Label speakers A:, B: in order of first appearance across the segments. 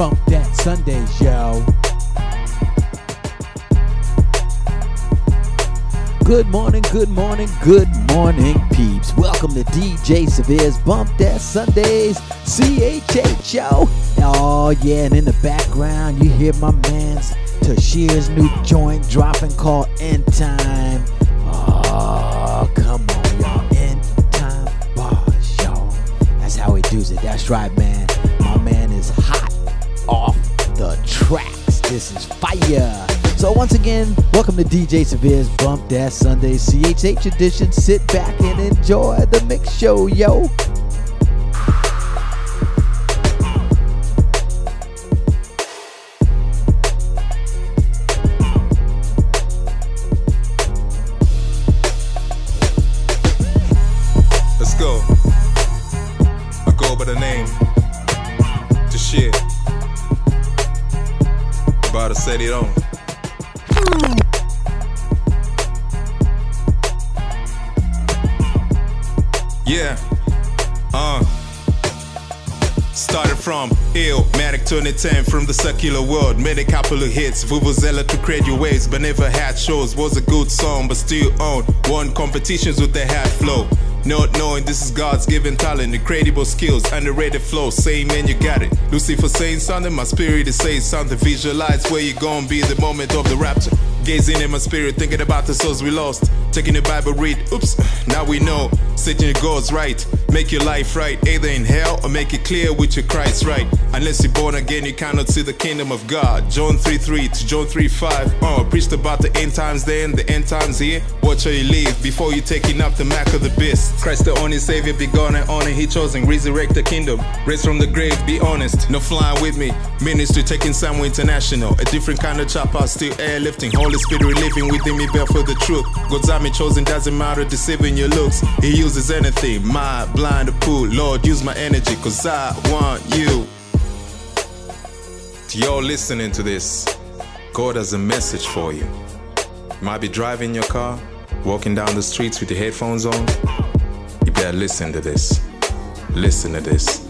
A: Bump that Sundays, yo. Good morning, good morning, good morning, peeps. Welcome to DJ Severe's Bump That Sundays CHH, yo. Oh, yeah, and in the background, you hear my man's Tashir's new joint dropping called End Time. Oh, come on, y'all. End Time bars, yo. That's how he does it. That's right, man tracks. This is fire. So once again, welcome to DJ Severe's Bump That Sunday CHH edition. Sit back and enjoy the mix show, yo.
B: 2010 from the secular world. Made a couple of hits, Vuvuzela to create your waves, but never had shows. Was a good song, but still owned. Won competitions with the hat flow. Not knowing this is God's given talent, incredible skills, underrated flow. Saying man, you got it. Lucifer saying something, my spirit is saying something. Visualize where you gonna be in the moment of the rapture. Gazing in my spirit, thinking about the souls we lost. Taking the Bible, read, oops, now we know. Your goals right, make your life right. Either in hell or make it clear with your Christ right. Unless you're born again, you cannot see the kingdom of God. John 3 3 to John 3 5. Oh, preached about the end times then, the end times here. Watch how you leave before you taking up the mark of the beast. Christ the only savior, be gone and honor. He chosen, resurrect the kingdom. Raise from the grave, be honest. No flying with me. Ministry taking somewhere international. A different kind of chopper, still airlifting. Holy Spirit living within me, bear for the truth. God's army chosen, doesn't matter, deceiving your looks. He uses anything, my blind to pull. Lord, use my energy, cause I want you. To y'all listening to this, God has a message for you. You might be driving your car, walking down the streets with your headphones on. You better listen to this. Listen to this.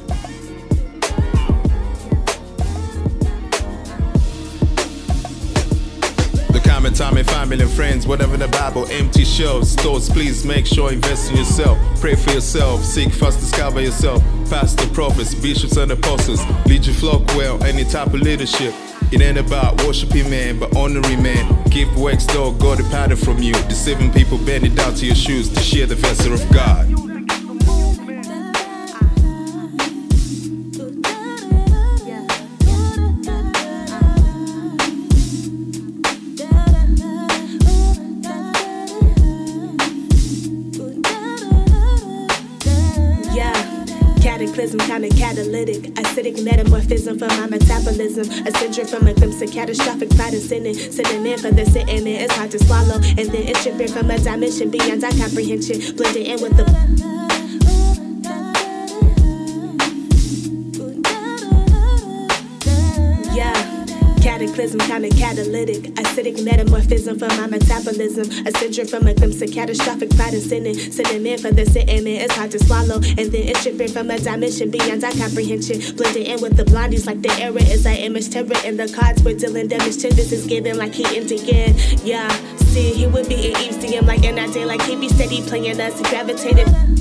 B: Time and family and friends, whatever the Bible empty shelves. Thoughts, please make sure invest in yourself. Pray for yourself, seek first, discover yourself. Pastor, prophets, bishops, and apostles. Lead your flock well, any type of leadership. It ain't about worshiping man, but honoring man. Give works though, God pattern from you. Deceiving people, bend it down to your shoes to share the vessel of God.
C: Metamorphism for my metabolism. A syndrome from a glimpse of catastrophic pride and sinning. In for the sitting in, it's hard to swallow. And then it's tripping from a dimension beyond our comprehension. Blending in with the. Cataclysm, kinda catalytic. Acidic metamorphism for my metabolism. A syndrome from a glimpse of catastrophic pride and sinning. In for the in, it's hard to swallow. And then it's tripping from a dimension beyond our comprehension. Blending in with the blondies like the era is our image terror. And the cards we're dealing demonstrate this is given like he again. Yeah, see, he would be in Eve's like in that day, like he be steady playing us. He gravitated.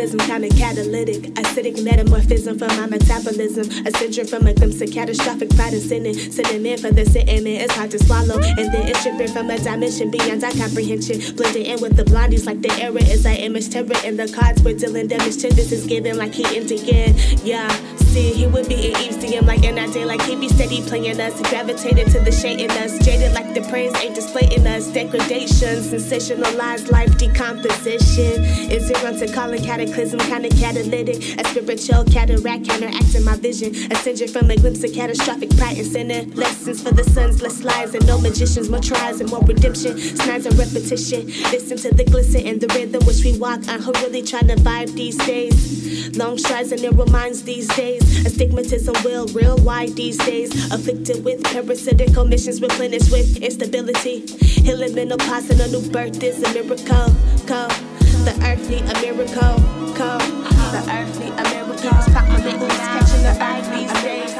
C: Cataclysm, catalytic. Acidic metamorphism for my metabolism. A syndrome from a glimpse of catastrophic pride and sinning. In for the in, it's hard to swallow. And then it's tripping from a dimension beyond our comprehension. Blending in with the blondies like the era is our image terror. And the cards we're dealing demonstrate this is given like he again. Yeah, see, he would be in Eve's like in that day, like he be steady playing us. Gravitated to the shade in us. Jaded like the praise ain't displaying us. Degradation, sensationalized life decomposition. Is zero to calling cataclysm, kinda catalytic. A spiritual cataract counteracting my vision. A syndrome from a glimpse of catastrophic pride and sinner. Lessons for the sons, less lies and no magicians, more tries and more redemption. Snides of repetition. Listen to the glisten and the rhythm which we walk on. Who really trying to vibe these days? Long strides and narrow minds these days. Astigmatism will real wide these days. Afflicted with parasitic omissions, replenished with instability. Healing menopause and a new birth is a miracle. Go. The earth need a miracle. The earth need a miracle. Proclamations catching the eye these days.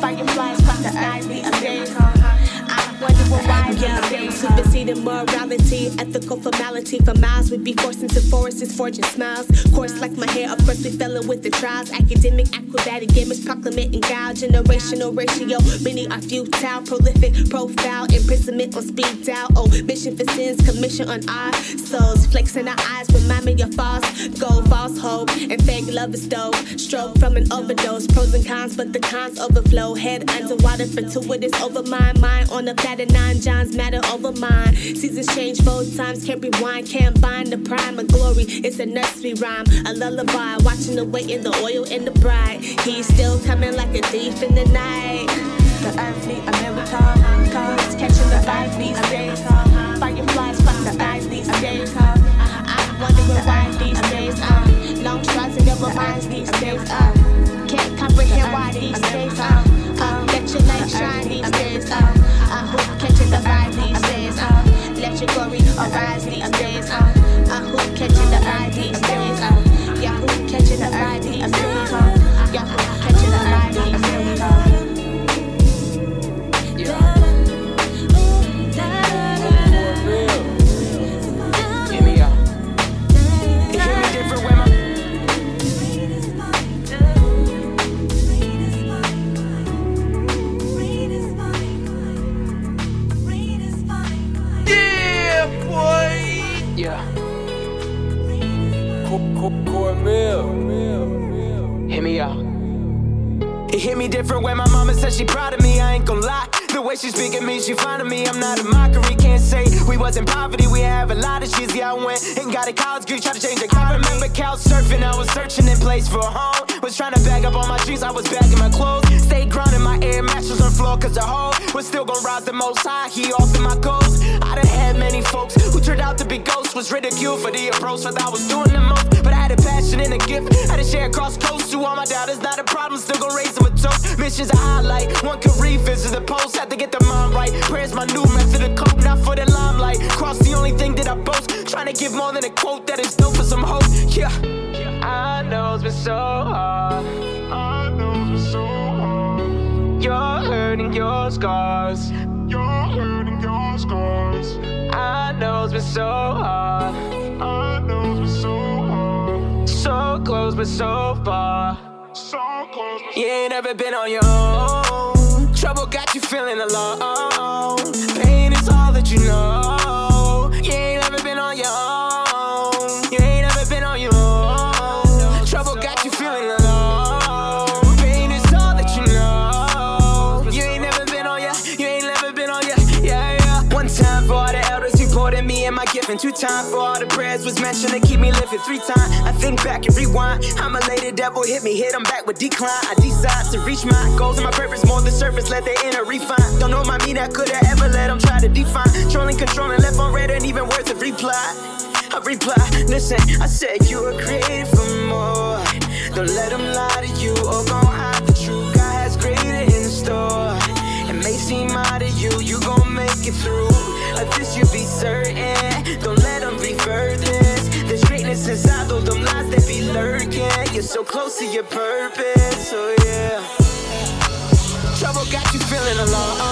C: Fireflies cross the earth. I yeah, morality, ethical formality. For miles, we be forced into forests, forging smiles. Course like my hair, of course we fell with the trials. Academic, acrobatic, gamers, proclamating gal. Generational ratio, many are futile, prolific, profile, imprisonment on speed dial. Oh, mission for sins, commission on our souls. Flexing our eyes, remind me of false gold, false hope, and fake love is dope. Stroke from an overdose, pros and cons, but the cons overflow. Head underwater, fortuitous over my mind on the platter nine johns matter over mine. Seasons change four times, can't rewind, can't bind the prime of glory. It's a nursery rhyme, a lullaby, watching the weight in the oil in the bride. He's still coming like a thief in the night. The earth need a catching the eyes these days. Fireflies cross the eyes these days. I'm wondering why these days. Uh, long strides and never minds these days. Uh, can't comprehend why these days. Uh, uh, let your light shine these days. Uh, Who catching the eye
D: Hear me out. It hit me different when my mama said she proud of me. I ain't gon' lie. The way she speak at me, she finding me. I'm not a mockery. Can't say we was in poverty. We have a lot of shit. Yeah, I went and got a college degree. Try to change the. I remember couch surfing. I was searching in place for a home. Was trying to bag up all my dreams. I was bagging my clothes. Stayed grounded. My air mattress on floor. Cause the hoe was still gon' rise the most high. He off in my goals. I done had many folks who turned out to be ghosts. Was ridiculed for the approach. Thought I was doing the most. But I had a passion and a gift. I Had to share across coast to all my doubters. Not a problem. Still gon' raise them a toast. Missions a highlight. One could revisit the post. Had to get the mind right. Prayers my new method of cope. Not for the limelight. Cross the only thing that I boast. Trying to give more than a quote that is dope for some hope. Yeah. I know it's been so hard. I know it's been so hard. You're hurting your scars. You're hurting your scars. I know it's been so hard. I know So close but so far. So close. You ain't ever been on your own. Trouble got you feeling alone. Pain is all that you know. My two times for all the prayers was mentioned to keep me living. Three times I think back and rewind. I'm a lady devil hit me, hit 'em back with decline. I decide to reach my goals and my purpose more than surface. Let the inner refine. Don't know my me I could have ever let them try to define. Trolling, controlling, left on red and even worse to reply. I reply, listen, I said you were created for more. Don't let them lie to you or gon' hide the truth. God has greater in store. It may seem odd to you, you gon' make it through. Of this you be certain. To your purpose, so yeah. Trouble got you feeling alone.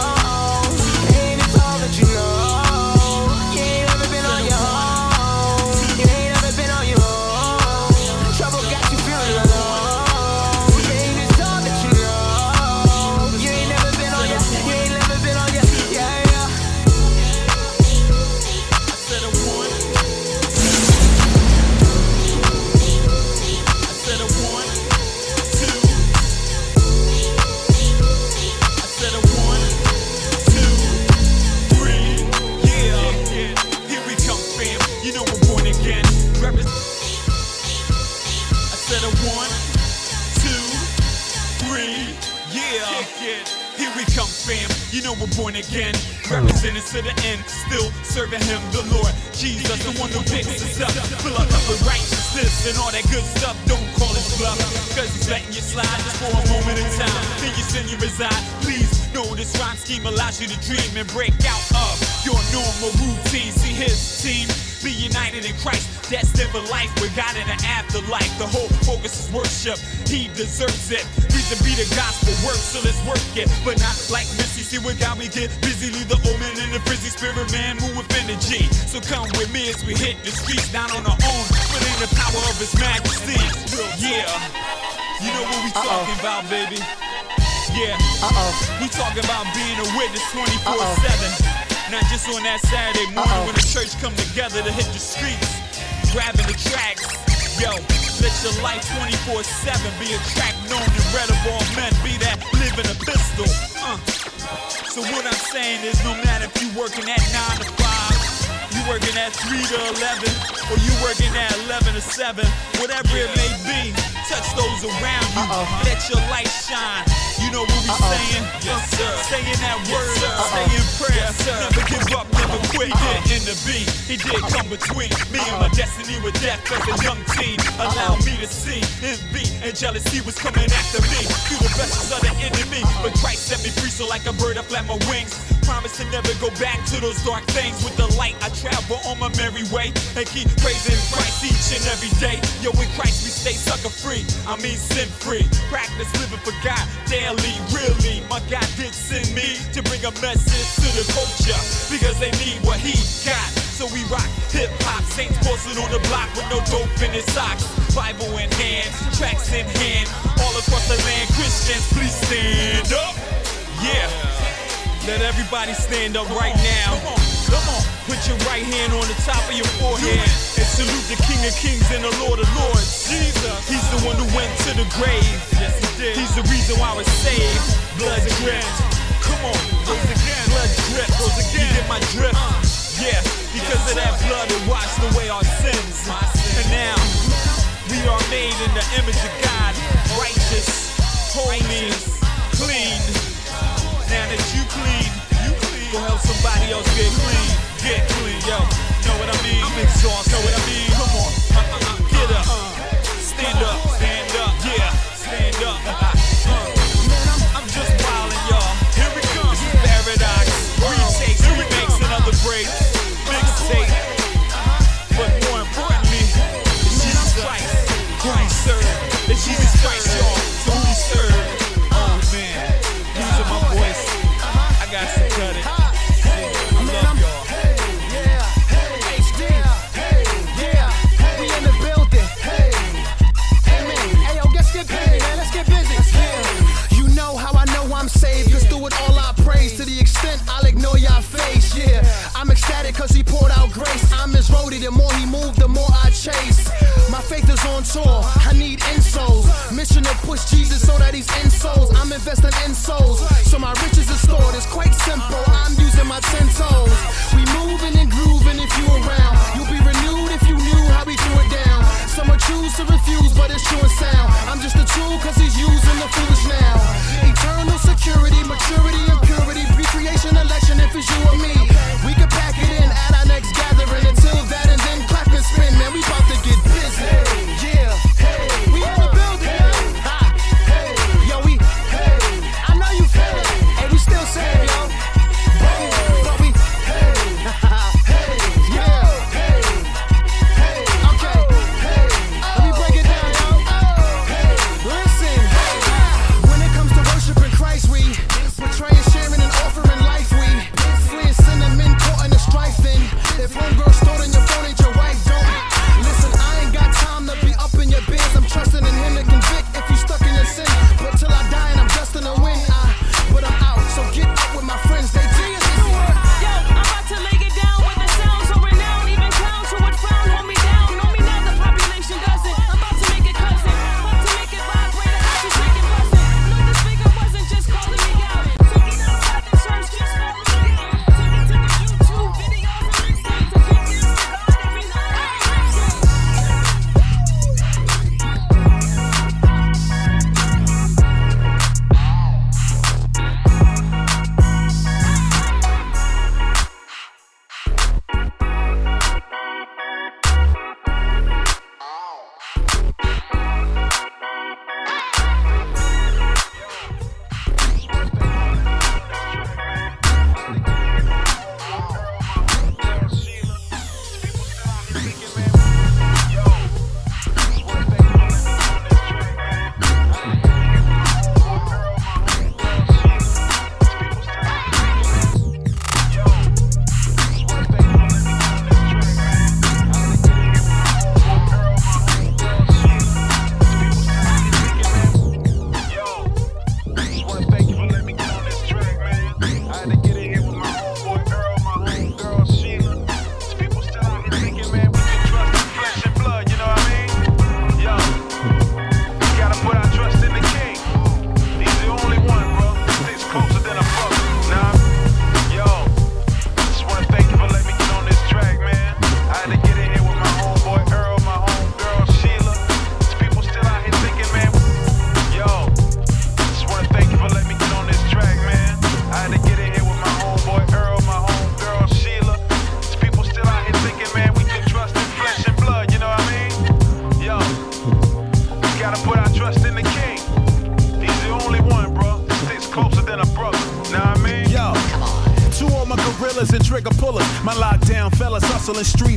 E: Again. Representing to the end, still serving him, the Lord Jesus, the one who picks us up. Fill cup with righteousness and all that good stuff. Don't call it bluff, cause he's letting you slide just for a moment in time. Then you sin, you reside. Please know this rhyme scheme allows you to dream and break out of your normal routine. See his team Be united in Christ, destined for life with God in the afterlife. The whole focus is worship, He deserves it. Reason be the gospel work, so let's work it. But not like Missy, see what God we get busy. Leave the old man in the frizzy spirit man, move with energy. So come with me as we hit the streets down on our own, but in the power of His Majesty. Yeah, you know what we talking about, baby. Yeah,
F: Uh-oh.
E: we talking about being a witness 24-7. Not just on that Saturday morning
F: Uh-oh.
E: when the church come together to hit the streets, grabbing the tracks. Yo, let your life 24-7 be a track known and read of all men. Be that living epistle. Uh. So what I'm saying is no matter if you working at 9 to 5, you working at 3 to 11, or you working at 11 to 7, whatever it may be, touch those around you.
F: Uh-oh.
E: Let your light shine. Know what we
F: Uh-oh.
E: saying?
B: Yes, uh-uh. sir.
E: Stay in that word,
B: sir.
E: stay uh-uh. in prayer.
B: Yes, sir.
E: Never give up, never quit. Uh-uh. He did in the beat, he did come between me and my destiny with death as a young teen. Allow me to see envy and jealousy was coming after me through the vessels of the enemy. But Christ set me free, so like a bird, I flap my wings. Promise to never go back to those dark things. With the light, I travel on my merry way and keep praising Christ each and every day. Yo, in Christ we stay sucker free. I mean sin free. Practice living for God daily, really. My God did send me to bring a message to the culture because they need what He got. So we rock hip hop, saints posted on the block with no dope in his socks. Bible in hand, tracks in hand, all across the land. Christians, please stand up. Yeah. Let everybody stand up right now. Come on, come on. Put your right hand on the top of your forehead and salute the King of Kings and the Lord of Lords. Jesus. He's the one who went to the grave. Yes, he did. He's the reason why we're saved. Blood dripped. Come on, rose again. Blood drip. Rose again. You get my drip. Uh, yeah, because of that blood it washed away our sins. And now we are made in the image of God, righteous, holy, clean. Now that you clean, you clean. Go help somebody else get clean. Get clean, yo. Know what I mean? I'm exhausted. Know what I mean? Come on. Uh, uh, uh, get up. Stand up.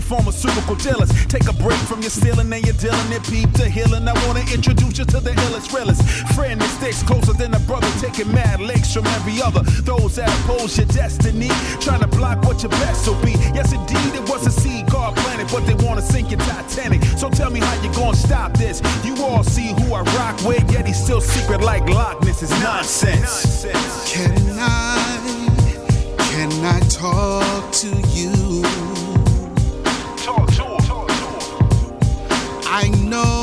G: Pharmaceutical dealers. Take a break from your stealing and you're dealing it. Peep the healing. I wanna introduce you to the illest, realest. Friend that sticks closer than a brother, taking mad links from every other. Those that oppose your destiny, trying to block what your best will be. Yes, indeed, it was a seed God planted, but they wanna sink your Titanic. So tell me how you gonna stop this. You all see who I rock with, yet he's still secret like Loch Ness. Is nonsense.
H: Can I, can I talk to you? I know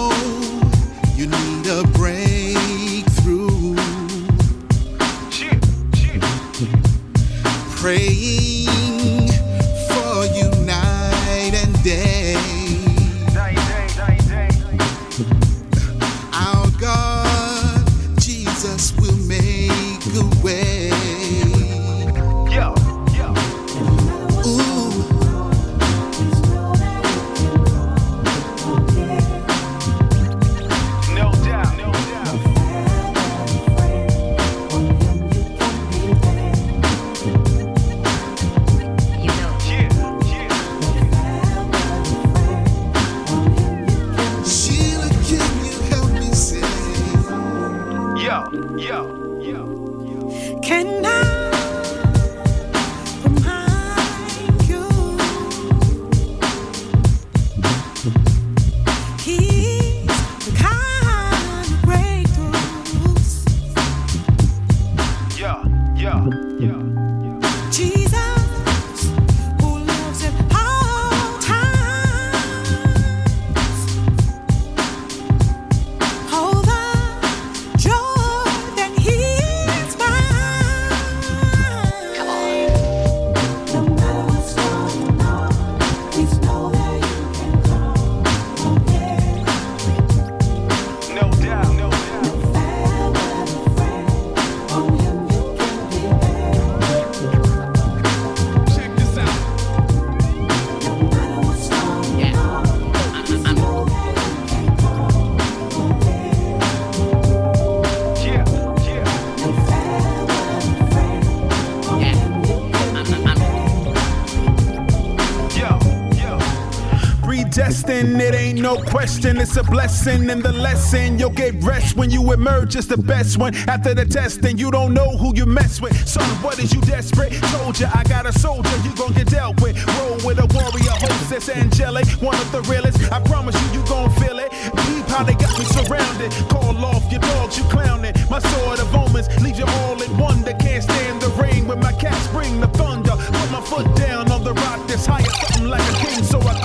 G: question. It's a blessing in the lesson. You'll get rest when you emerge as the best one. After the test, testing, you don't know who you mess with. Son, what is you desperate? Told ya I got a soldier, you gon' get dealt with. Roll with a warrior, host that's angelic. One of the realest. I promise you, you gon' feel it. Peep how they got me surrounded. Call off your dogs, you clowning. My sword of omens leaves you all in wonder. Can't stand the rain when my cats bring the thunder. Put my foot down on the rock that's higher. Something like a king, so I.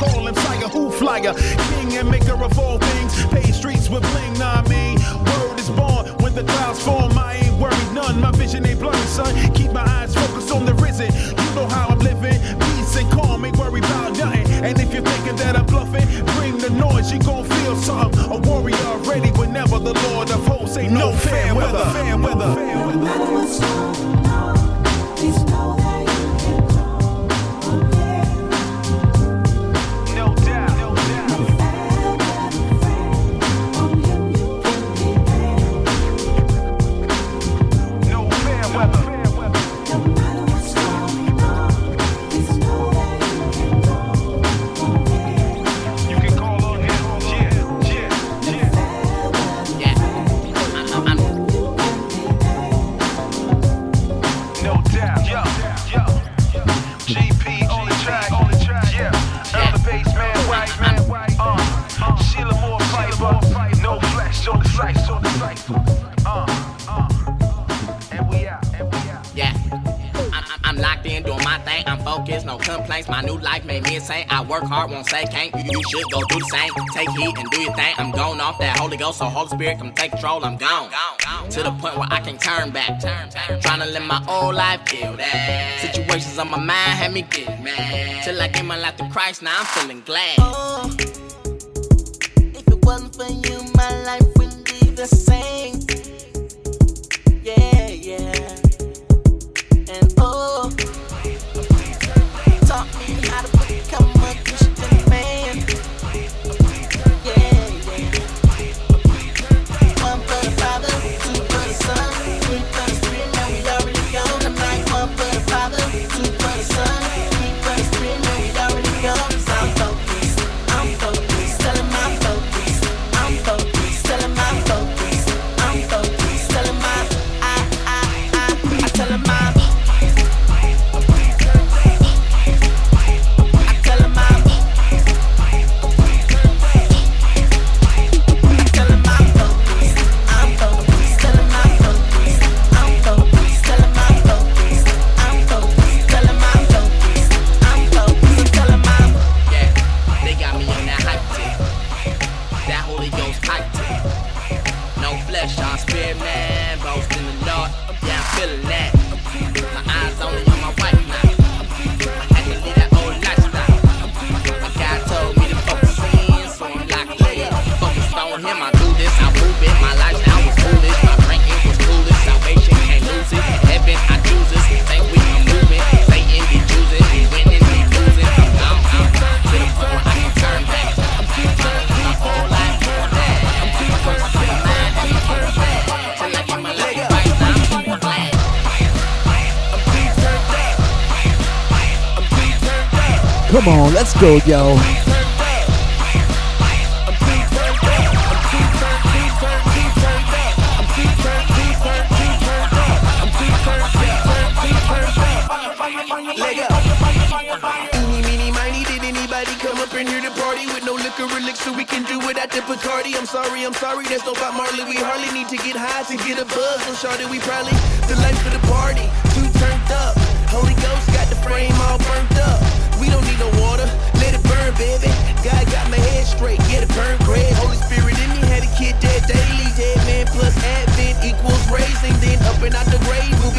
G: Flyer? King and maker of all things. Pay streets with bling, nah, I mean. Word is born when the clouds form. I ain't worried none. My vision ain't blurry, son. Keep my eyes focused on the risen. You know how I'm living. Peace and calm, ain't worried about nothing. And if you're thinking that I'm bluffing, bring the noise, you gon' feel something. A warrior ready whenever the Lord of hosts ain't no, fair weather. Fair weather. Fair weather. No
I: should go do the same. Take heat and do your thing. I'm going off that Holy Ghost, so Holy Spirit come take control. I'm gone. To the point where I can turn back. Trying to live my old life, feel that. Situations on my mind had me get mad. Till I gave my life to Christ, now I'm feeling glad.
J: Oh, if it wasn't for you, my life wouldn't be the same.
F: Go, yo.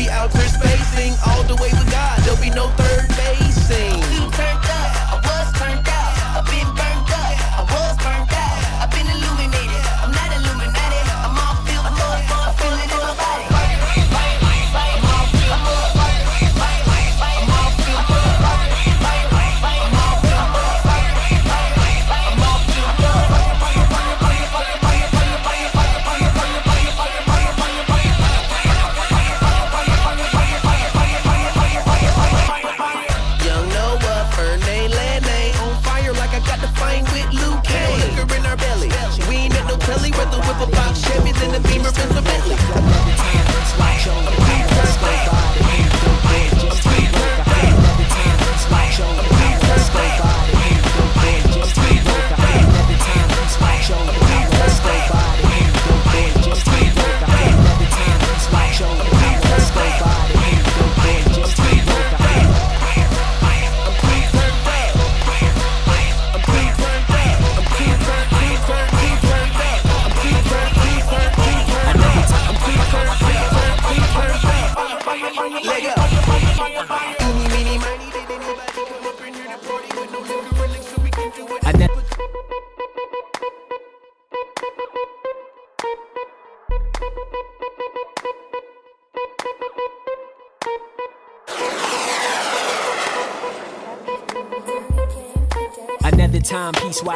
J: Be outer spacing. All the way with God, there'll be no third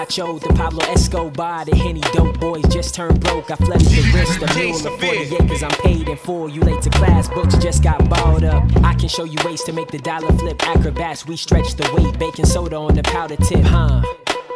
K: time, peace watch owed the Pablo Escobar, the Henny dope boys just turned broke. I flooded the wrist, a mule of 40 acres. I'm paid in full. You late to class, books just got balled up. I can show you ways to make the dollar flip. Acrobats, we stretch the weight. Baking soda on the powder tip, huh?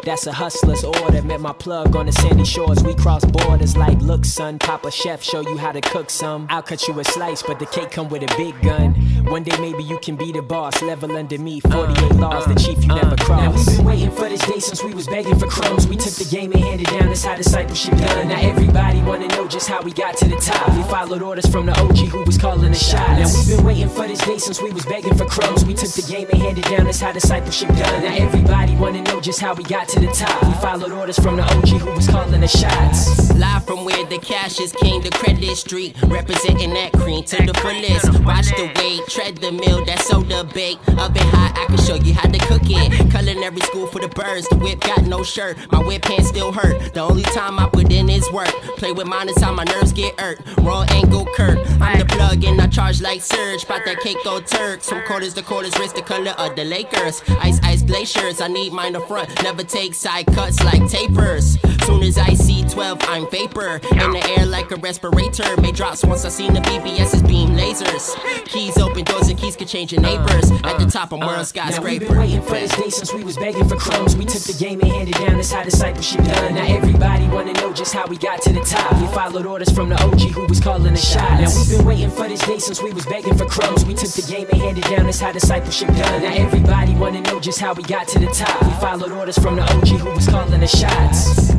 K: That's a hustler's order. Met my plug on the sandy shores. We cross borders like, look, son, Papa Chef, show you how to cook some. I'll cut you a slice, but the cake come with a big gun. One day maybe you can be the boss. Level under me, 48 laws, the chief you never uh, uh, cross. Now we've been waiting for this day since we was begging for crumbs. We took the game and handed down. That's how discipleship done. Now everybody wanna know just how we got to the top. We followed orders from the OG who was calling the shots. Now we've been waiting for this day since we was begging for crumbs. We took the game and handed down. That's how discipleship done. Now everybody wanna know just how we got to the top. We followed orders from the OG who was calling the shots.
I: Live from where the cash is king, the credit street, representing that cream to the fullest. Watch the weight, tread the mill, that soda bake. Oven hot, I can show you how to cook it. Culinary school for the birds, the whip got no shirt. My whip pants still hurt. The only time I put in is work. Play with mine is how my nerves get irked. Wrong angle, Kurt. I'm the plug and I charge like Surge. Spot that cake go Turks. From quarters to quarters, wrist the color of the Lakers. Ice, ice glaciers, I need mine up front. Never take side cuts like tapers. Soon as I see 12, I'm vapor. In the air like a respirator. May drops once I seen the BBS's beam lasers. Keys open doors and keys can change your neighbors. Uh, At the top, I'm uh, world
K: Now we've
I: skyscraper.
K: been waiting for this day since we was begging for crumbs. We took the game and handed down. That's how discipleship done. Now everybody wanna know just how we got to the top. We followed orders from the OG who was calling the shots. Now we've been waiting for this day since we was begging for crumbs. We took the game and handed down. That's how discipleship done. Now everybody wanna know just how we got to the top. We followed orders from the OG who was calling the shots.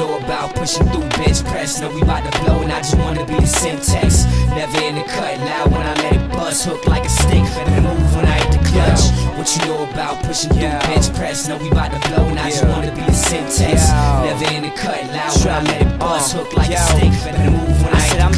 L: Know about pushing through bench press? Know we bout to blow and I just wanna be the Semtex. Never in the cut, loud when I let it bust, hook like a stick. Better move when I hit the clutch. What you know about pushing through bench press? Know we bout to blow and I just wanna be the Semtex. Never in the cut, loud when I let it bust, uh, hook like a stick. Better move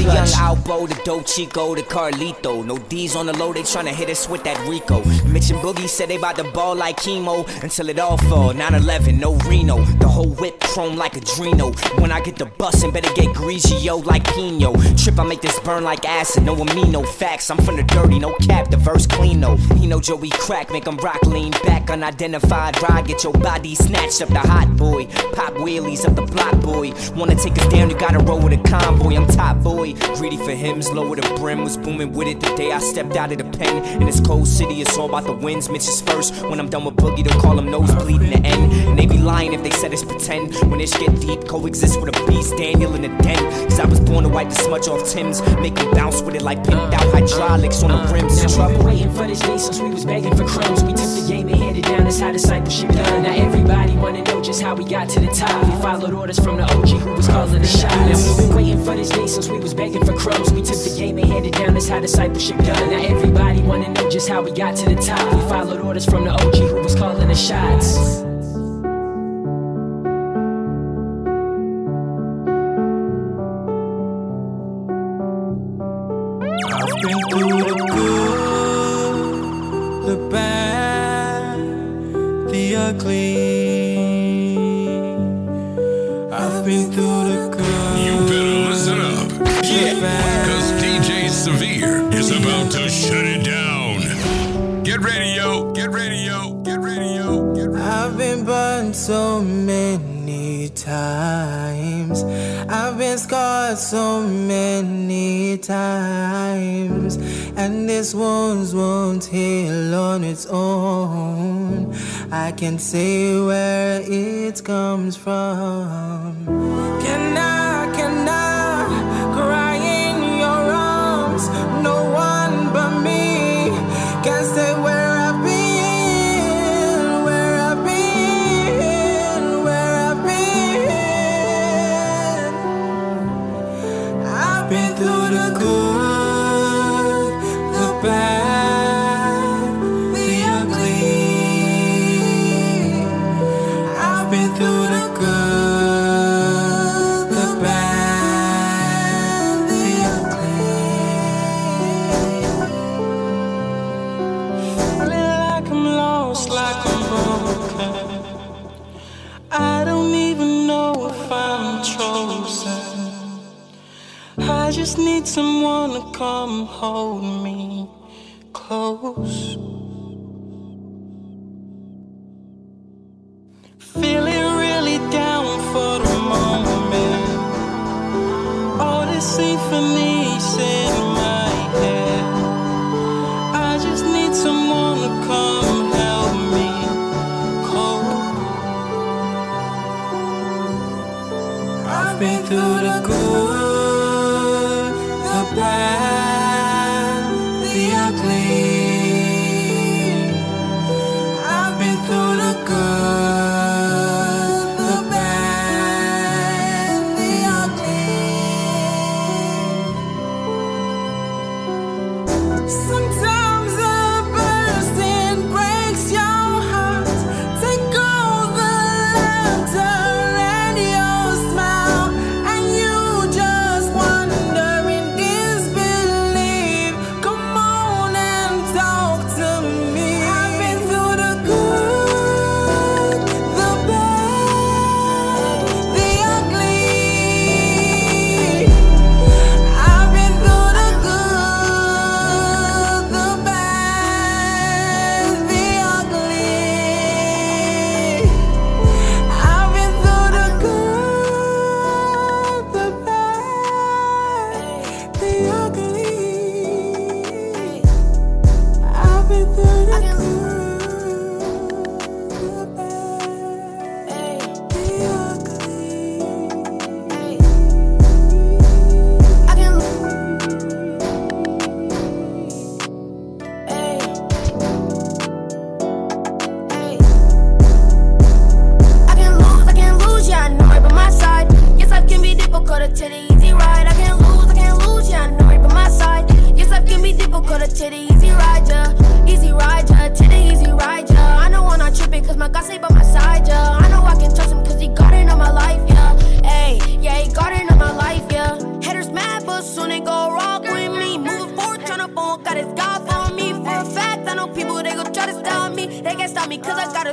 L: the
M: young.
L: Albo, the dope Chico, the Carlito. No D's on the low, they tryna hit us with that Rico. Mitch and Boogie said they bout to ball like chemo until it all fall. 9-11, no Reno. The whole whip chrome like a Drino. When I get the bussin', better get greasy, yo, like Pino. Trip, I make this burn like acid, no amino facts. I'm from the dirty, no cap, the verse clean, no. He know Joey crack, make him rock lean back, unidentified ride, get your body snatched up the hot boy. Pop wheelies up the block, boy. Wanna take us down, you gotta roll with a convoy. I'm top boy, greedy for hymns, lower the brim, was booming with it the day I stepped out of the pen. In this cold city, it's all about the wins. Mitch is first. When I'm done with Boogie, they'll call him nosebleed in the end. And they be lying if they said it's pretend. When this get deep, coexist with a beast, Daniel in the den. Cause I was born to wipe the smudge off Tim's, make him bounce with it like pimped out hydraulics on the uh, rims.
N: Now we've been waiting for this day since we was begging for crumbs. We took the game and handed down. That's how discipleship done. Now everybody wanna know just how we got to the top. We followed orders from the OG who was calling the shots. Now we've been waiting for this day since we was begging for crumbs. We took the game and handed down. That's how discipleship done. Now everybody wanna know just how we got to the top. We followed orders from the OG who was calling the shots.
O: I've
P: Severe is about to shut it down. Get ready, yo. Get ready, yo. Get ready, yo. Get ready.
O: I've been burned so many times. I've been scarred so many times. And this wounds won't heal on its own. I can say where it comes from. Can I, someone to come hold me close. Feeling really down for the moment. All this symphonies in my head. I just need someone to come help me cope. I've been through the good,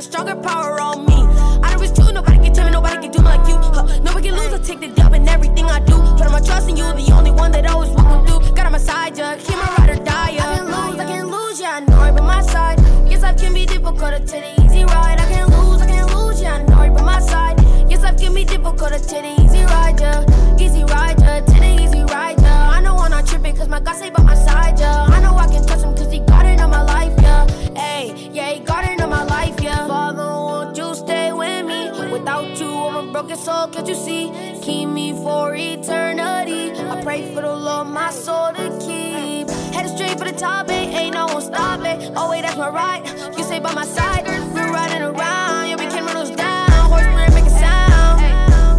O: a
Q: stronger power on me. I don't risk you, nobody can tell me, nobody can do me like you. Huh, nobody can lose, I take the dub in everything I do. Put my trust in you, the only one that always come through. Got on my side, yeah, keep my ride or die, yeah. I can lose, I can lose, yeah, I know it by my side. Yes, life can be difficult, to the easy ride. I can lose, I can lose, yeah, I know it by my side. Yes, life can be difficult, to the easy ride, yeah. Easy ride, yeah, take the easy ride, yeah. I know I'm not tripping, cause my God stay by my side, yeah. I know I can touch him, cause he got it on my life, yeah. Hey, yeah, he got it on my life, yeah. Father, won't you stay with me? Without you, I'm a broken soul, can't you see? Keep me for eternity. I pray for the Lord, my soul to keep. Headed straight for the top, ain't, ain't no one stop it. Oh, wait, that's my right. You stay by my side, we're riding around, yeah, we can run those down. Horse spirit make a sound.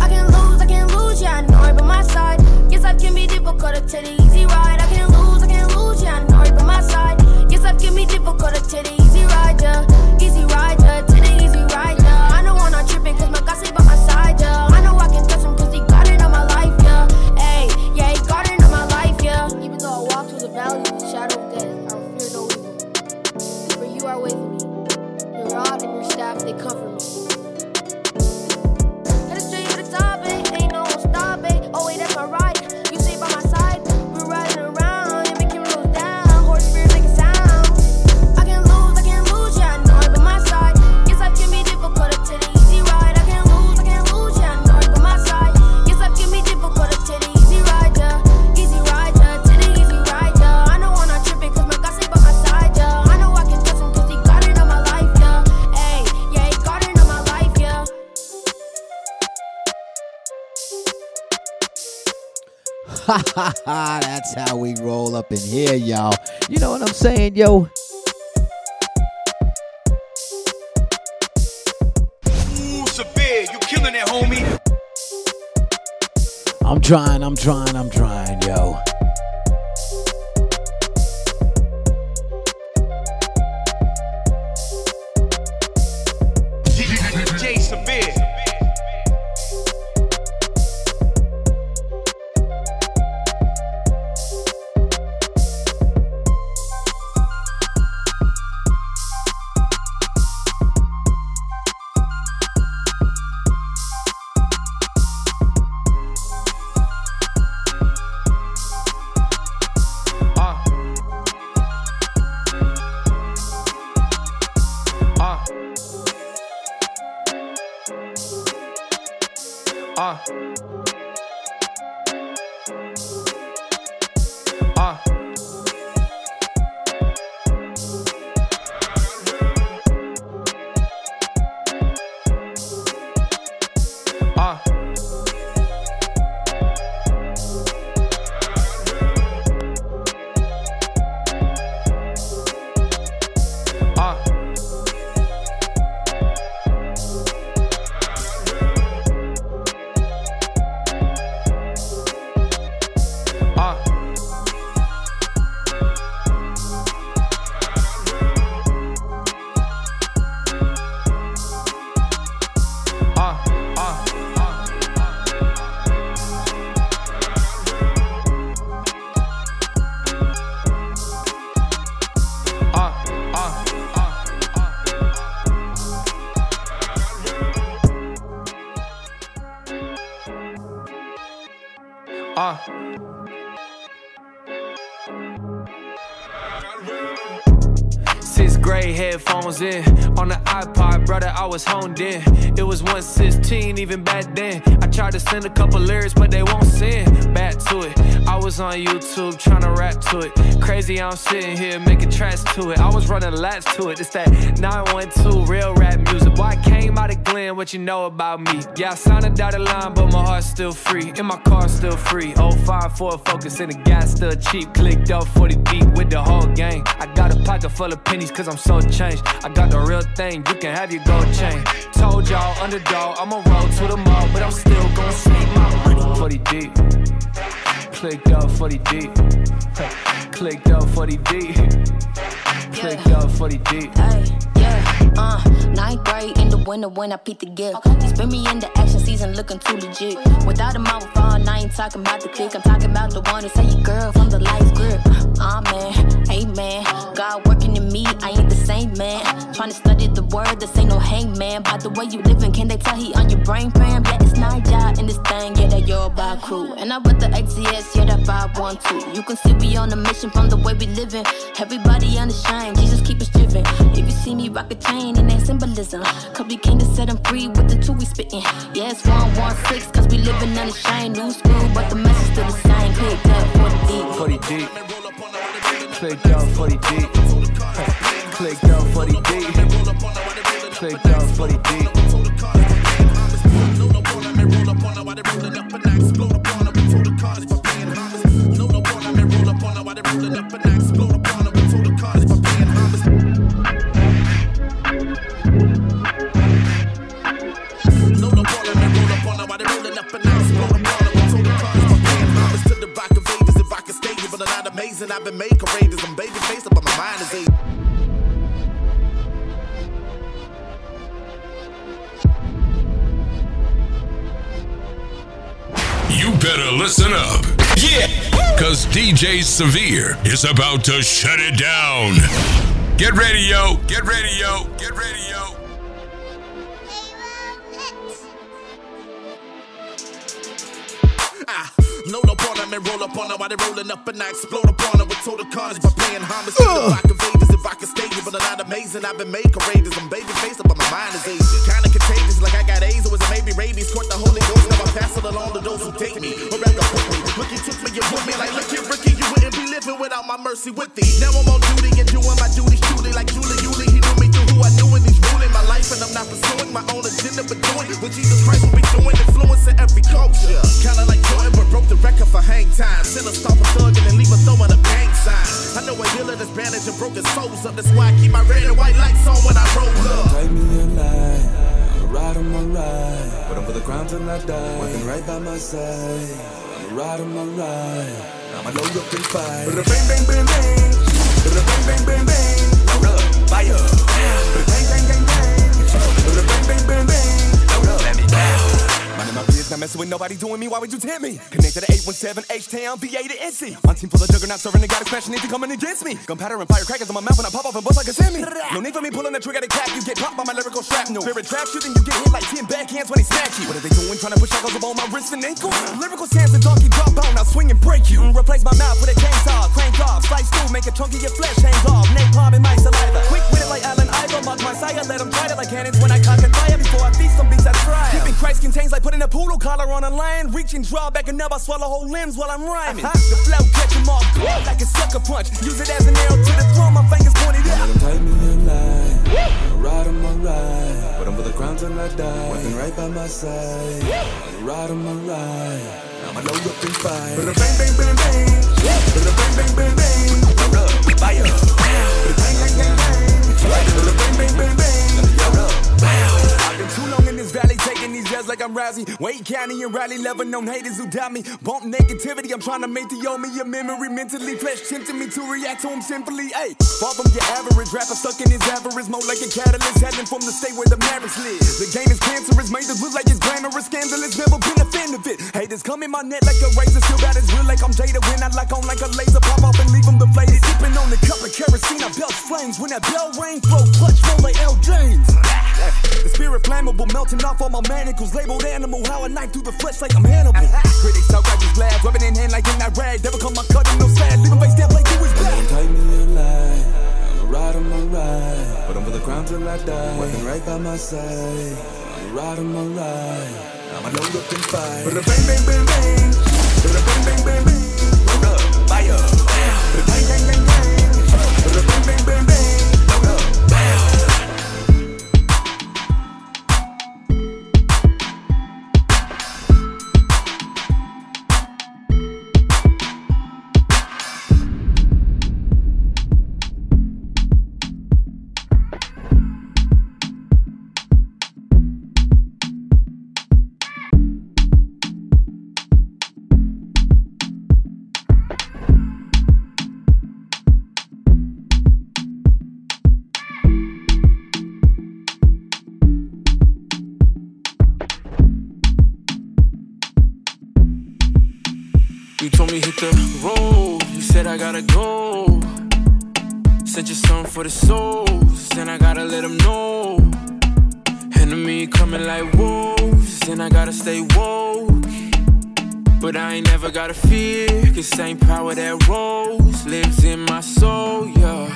Q: I can lose, I can lose, yeah, I know it by my side. Yes, life can be difficult, to take the easy ride. I can lose, I can lose, yeah, I know it by my side. Life give me difficult to the easy rider, easy rider, to the easy rider. I know I'm not tripping cause my
A: that's how we roll up in here, y'all. You know what I'm saying, yo?
R: Ooh, severe, you killing it, homie.
A: I'm trying, I'm trying, I'm trying, yo.
S: Headphones in on the iPod, brother. I was honed in. It was 116 even back then. Tried to send a couple lyrics, but they won't send back to it. I was on YouTube trying to rap to it. Crazy, I'm sitting here making tracks to it. I was running laps to it. It's that 912 real rap music. Boy, I came out of Glen, what you know about me? Yeah, I signed a dotted line, but my heart's still free. And my car's still free. 05 Ford Focus and the gas still cheap. Clicked up 40 deep with the whole gang. I got a pocket full of pennies cause I'm so changed. I got the real thing, you can have your gold chain. Told y'all, underdog, I'ma roll to the mall, but I'm still gonna save my money. 40 deep. Clicked up 40 deep. Clicked up 40 deep. Clicked up 40 deep.
Q: yeah.
T: Uh, ninth grade in the winter when I peep the gift. You spin me in the action season looking too legit. Without a mouth phone, I ain't talking about the click. I'm talking about the one who say your girl from the life grip. Amen, amen. God working in me, I ain't the same man. Trying to study the word, this ain't no hangman. By the way you living, can they tell he on your brain fam? Yeah, it's night job in this thing, yeah, that your by crew. And I with the XCS, yeah, that 512. You can see we on a mission from the way we living. Everybody on the shine, Jesus keep us driven. If you see me rock a chain, and that symbolism. Cause we came to set them free with the two we spitting. Yeah, it's 116, cause we living shine, New school, but the message still the same. Click up for the deep.
U: For the deep. Click down for the deep. Click down for the deep. Click down for the deep.
P: Listen up. Yeah. Cause DJ Severe is about to shut it down. Get ready, yo. Get ready, yo. Get ready,
R: and roll up on them while they rolling up and I explode upon them with total carnage by paying homage to the rock of ages. If I can stage it, but I'm not amazing. I've been made courageous. I'm baby faced, but my mind is aging. Kinda contagious, like I got AIDS or was it maybe rabies? Caught the Holy Ghost, now I pass it along to those who take me. Or rather, put me. Look, you took me, you put me like, look here, Ricky, you wouldn't be living without my mercy with thee. Now I'm on duty and doing my duty, truly like Julie Yulee. I knew and he's ruling my life and I'm not pursuing my own agenda, but doing what Jesus Christ will be doing, influencing every culture. Kinda like Jordan, but broke the record for hang time. Send a stop a thug and then leave a throwing a bang sign. I know a healer that's bandaged and broken souls up. That's why I keep my red and white lights on when I roll up.
V: Take me a lie. I'ma ride on my ride. But I'm for the crown till I die. Working right by my side. I'ma ride on my ride. I'ma load up and fight.
R: Bang, bang, bang, bang. Bang, bang, bang, bang.
V: Nobody doing me. Why would you tempt me? Connect to the 817 H-Town, VA to NC. On team full of juggernaut, serving the god if you coming against me. Gunpowder and firecrackers on my mouth when I pop off and bust like a semi. No need for me pulling the trigger to cap, you get popped by my lyrical shrapnel. Spirit trap shooting, you get hit like 10 backhands when they smack you. What are they doing? Trying to push shackles up on my wrists and ankles? Lyrical stance and donkey drop bone, I'll swing and break you. Mm, Replace my mouth with a chainsaw, crank off, slice through, make a chunk of your flesh hangs off. Napalm in my saliva. Quick with it like Allen Iver, mark my sire, let them try it like cannons when I cock and fire before I feast on beats I try. Keeping Christ contains like putting a poodle collar on a lion, reaching draw back and up, I swallow whole limbs while I'm rhyming. Uh-huh. The flow catch 'em off guard like a sucker punch. Use it as an arrow to the throat, my fingers pointed Let out. them take me a lie. I'ma ride on my ride. But I'm for the crown till I die. Working right by my side. I'ma ride on my ride. I'ma load up and fight.
R: Bang, bang, bang, bang. Bang, bang, bang, bang.
V: Load up, fire.
R: Bang, bang, bang, bang. Bang, bang, bang, bang.
V: Valley, taking these L's like I'm Rousey. Wayne County and Raleigh, never known haters who doubt me. Bump negativity, I'm trying to make the owe me a memory mentally. Flesh tempting me to react to him simply. Hey, far from your average rapper, stuck in his avarice mode like a catalyst, heading from the state where the marriage live. The game is cancerous, made it look like it's glamorous, scandalous, never been a fan of it. Haters come in my net like a razor, still bad as real, like I'm Jada. When I lock on like a laser, pop off and leave them deflated. Sipping on the cup of kerosene, I belch flames. When that bell ring, throw clutch, roll like L. James. The spirit flammable, melting off all my manacles. Labeled animal, how I knife through the flesh like I'm Hannibal. Critics talk like it's glass, rubbing in hand like in that rag. Never come my cut no sad, leave 'em face down, through his back. Don't take me a lie. I'ma ride on my ride. But I'm for the crown till I die. Working right by my side. I'ma ride on my ride. I'ma load up and fight.
R: Bang, bang, bang, bang. Bang, bang, bang, bang.
V: Fire.
R: Bang, bang, bang. Bang,
S: Sent you something for the souls, and I gotta let them know. Enemy coming like wolves, and I gotta stay woke. But I ain't never gotta fear, cause same power that rose lives in my soul, yeah.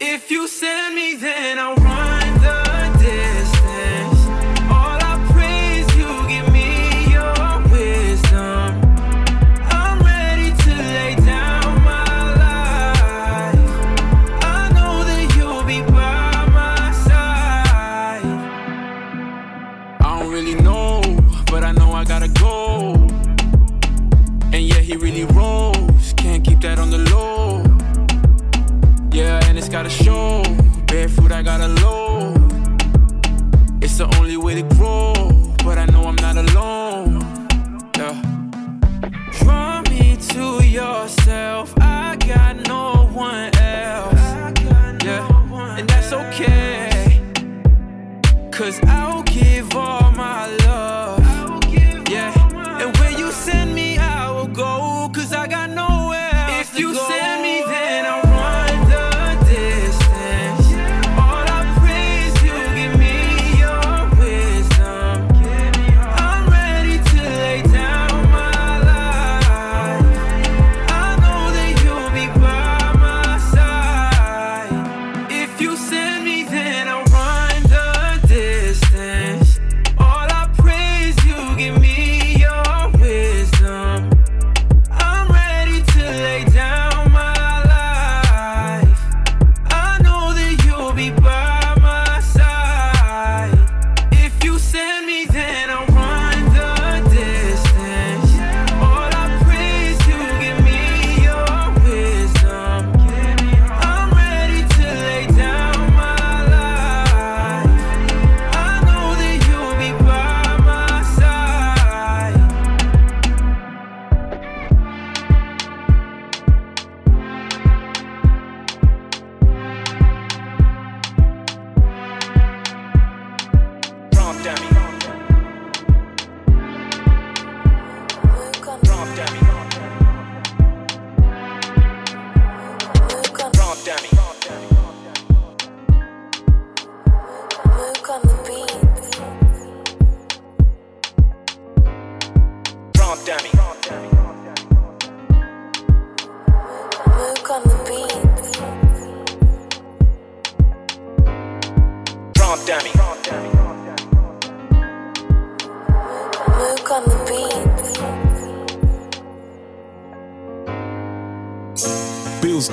S: If you send me, then I'll run Gotta show. Barefoot, I gotta low. It's the only way to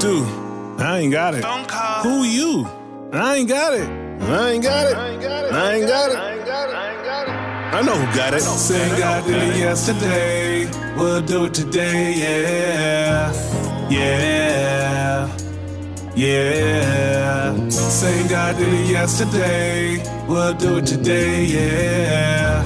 S: Bills due. I ain't got it. Who you? I
W: ain't got it. I ain't got it. I ain't got it. I ain't got it. I know who got it. Saying God did it yesterday. We'll do it today. Yeah. Yeah. Yeah. Saying God did it yesterday. We'll do it today. Yeah.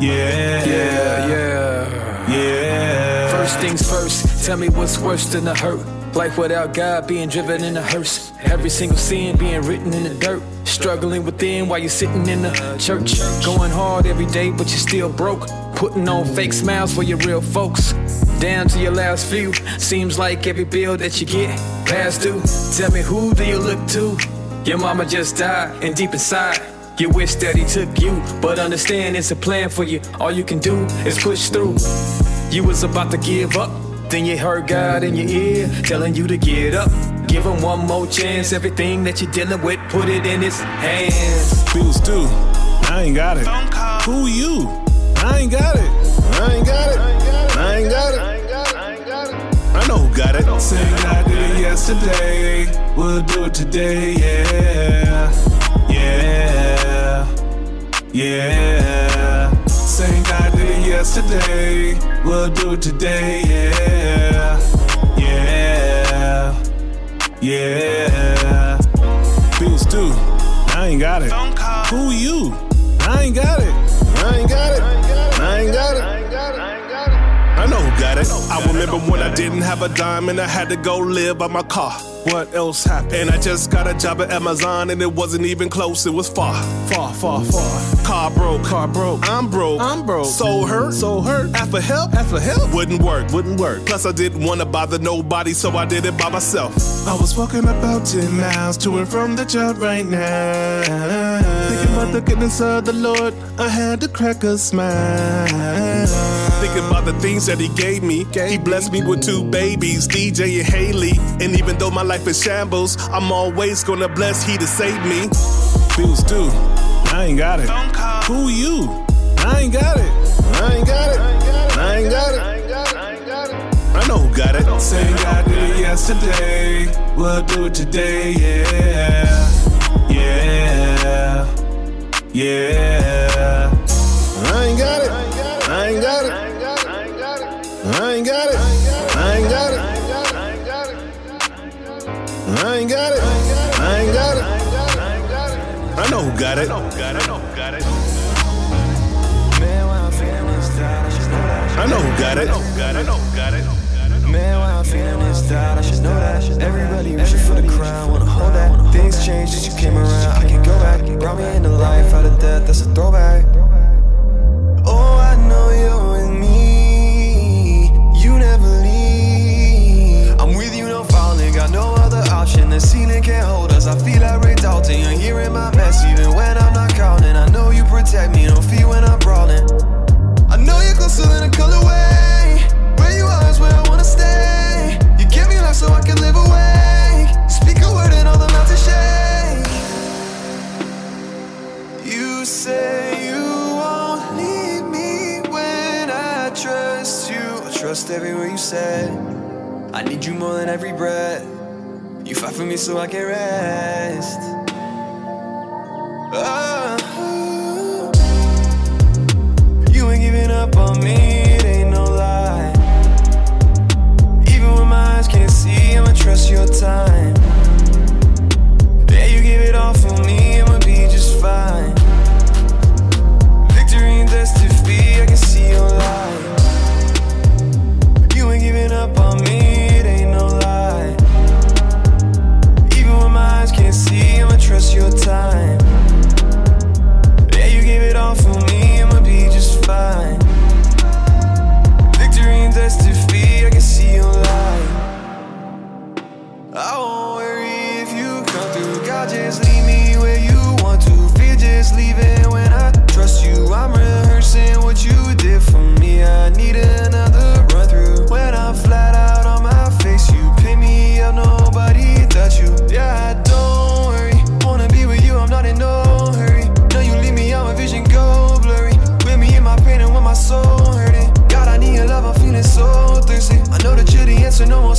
W: Yeah.
K: Yeah, yeah.
W: Yeah.
K: First things first, tell me what's worse than a hurt. Life without God being driven in a hearse. Every single sin being written in the dirt. Struggling within while you're sitting in the church. Going hard every day, but you're still broke. Putting on fake smiles for your real folks. Down to your last few. Seems like every bill that you get past due. Tell me who do you look to? Your mama just died, and deep inside, you wish that he took you. But understand it's a plan for you. All you can do is push through. You was about to give up. Then you heard God in your ear telling you to get up. Give him one more chance. Everything that you're dealing with, put it in his hands.
W: Bills due. I ain't got it. Who you? I ain't got it. I ain't got it. I ain't got it. I ain't got it. I ain't got it. I know who got it. Saying God did it yesterday. We'll do it today. Yeah. Yeah. Yeah. Saying God did it yesterday. We'll do it today. Yeah. Yeah. Yeah. Bills due. I ain't got it. Who you? I ain't got it. I ain't got it. Got it. I know who got got it. I remember when I didn't have a dime and I had to go live by my car. What else happened? And I just got a job at Amazon and it wasn't even close, it was far, far, far, far. Car broke, car broke. I'm broke, I'm broke. So hurt, so hurt. Ask for help, ask for help. Wouldn't work, wouldn't work. Plus I didn't want to bother nobody, so I did it by myself. I was walking about 10 miles to and from the job right now. Thinking about the goodness of the Lord, I had to crack a smile. Thinking about the things that He gave me. He blessed me with two babies, DJ and Haley. And even though my life is shambles, I'm always gonna bless He to save me. Bills due, I ain't got it. Who you? I ain't got it. I ain't got it. I ain't got it. I ain't got it. I know who got it.
X: Say God did it yesterday, we'll do it today, yeah. Yeah. Yeah.
W: I ain't got it. I ain't got it. I ain't got it. I ain't got it. I ain't got it. I ain't got it. I ain't got it. I know who got it. I know who got it. I know who got it.
R: I know who got it.
W: I know who got it.
R: Man, why I'm feeling this doubt, I should know that. Everybody reaching for the crown, wanna hold that. Things changed since you came around, I can go back. Brought me into life out of death, that's a throwback. Got no other option. The ceiling can't hold us, I feel like Ray Dalton. You're hearing my mess, even when I'm not counting. I know you protect me, don't feel when I'm brawling. I know you're closer than a colorway. Where you are is where I wanna stay. You give me life so I can live away. Speak a word and all the mountains shake. You say you won't leave me when I trust you. I trust every word you said. I need you more than every breath. You fight for me so I can rest. Oh. You ain't giving up on me, it ain't no lie. Even when my eyes can't see, I'ma trust your time. Yeah, you give it all for me, I'ma be just fine. Victory and death defeat, I can see your light. You ain't giving up on me, trust your time. Yeah, you give it all for me, I'ma be just fine. Victory and death defeat, I can see your light. I won't worry if you come through. God, just lead me where you want to. Fear just leaving when I trust you. I'm rehearsing what you did for me. I need another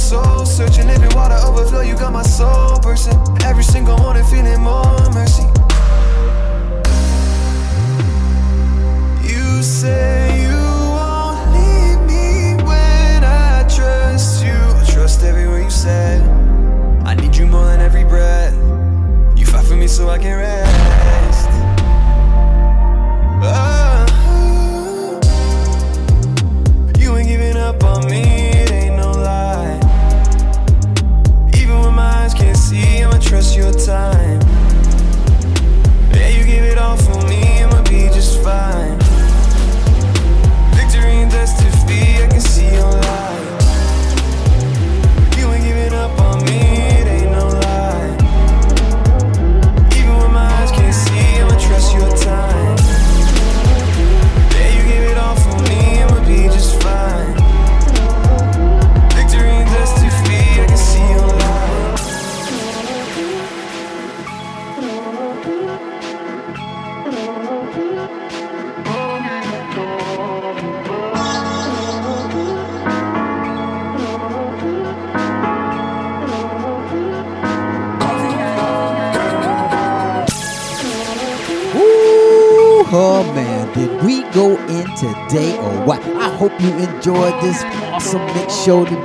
R: soul searching. Every water overflow, you got my soul person. Every single morning, feeling more mercy.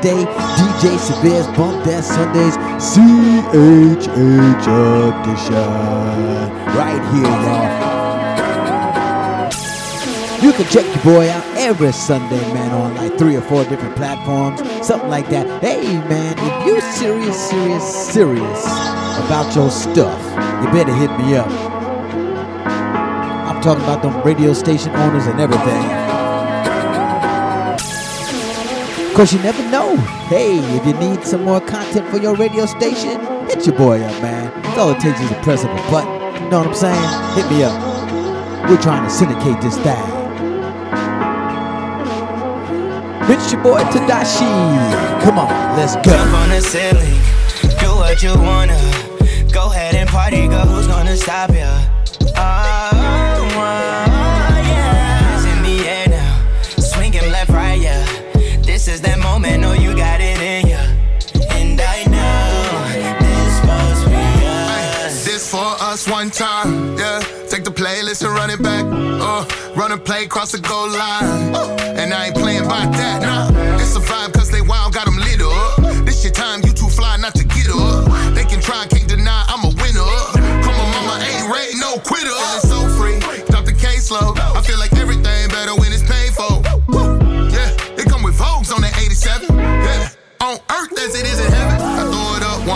A: DJ Severe's Bump That Sundays CHH edition. Right here, y'all. You can check your boy out every Sunday, man, on like three or four different platforms, something like that. Hey, man, if you're serious, serious, serious about your stuff, you better hit me up. I'm talking about them radio station owners and everything. Of course, you never know. Hey, if you need some more content for your radio station, hit your boy up, man. It's All it takes is a press of a button. You know what I'm saying? Hit me up. We're trying to syndicate this thing. It's your boy Tadashi. Come on, let's go.
D: Jump on the ceiling, do what you wanna. Go ahead and party, girl. Who's gonna stop ya? And
R: play, cross the goal line. And I ain't playing by that, nah. It's a vibe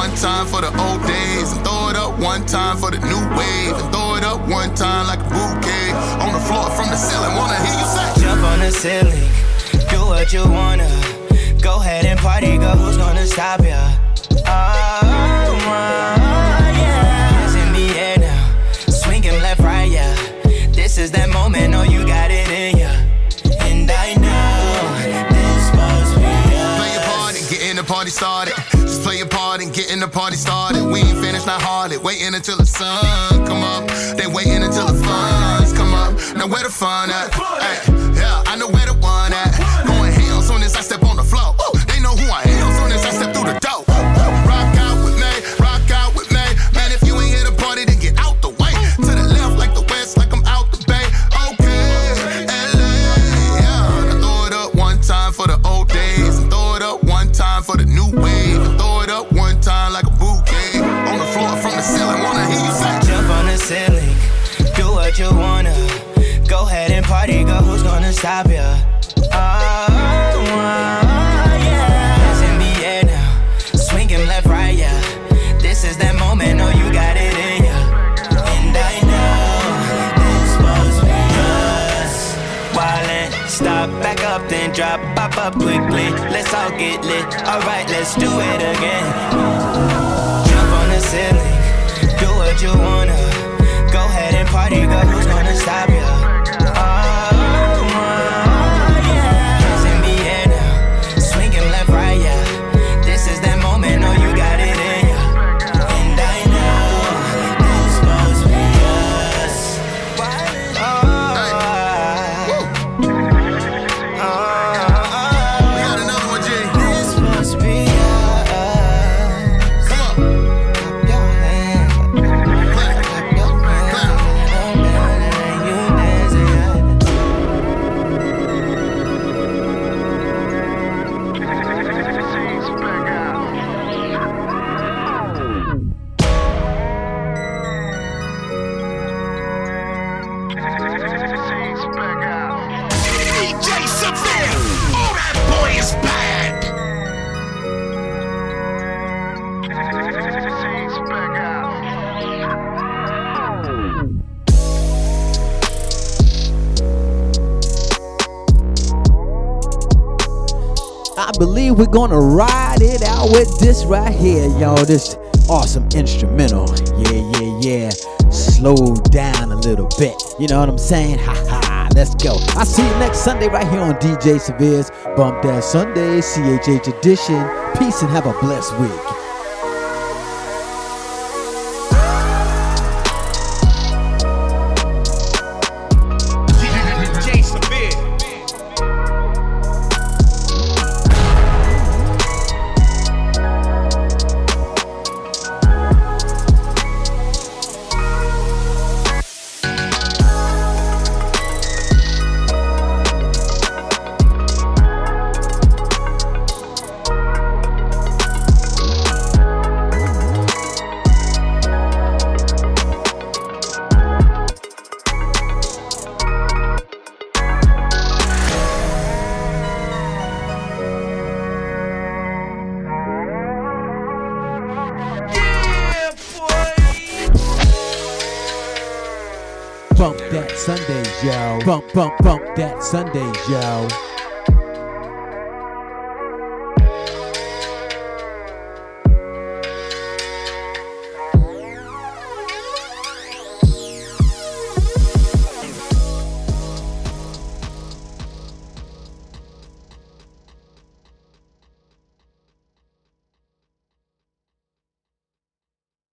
R: one time for the old days, and throw it up one time for the new wave, and throw it up one time like a bouquet on the floor from the ceiling. Wanna hear you say?
D: Jump on the ceiling, do what you wanna. Go ahead and party, girl. Who's gonna stop ya? Oh, oh, yeah. It's in the air now, swinging left, right, yeah. This is that moment, know you got it and
R: the party started. We ain't finished, not hardly. Waiting until the sun come up. They waiting until the funds come up. Now where the fun at? Hey, yeah, I know
A: believe we're gonna ride it out with this right here, y'all. This awesome instrumental. Yeah, yeah, yeah. Slow down a little bit. You know what I'm saying? Ha ha. Let's go. I'll see you next Sunday right here on DJ Severe's Bump That Sunday, CHH edition. Peace and have a blessed week.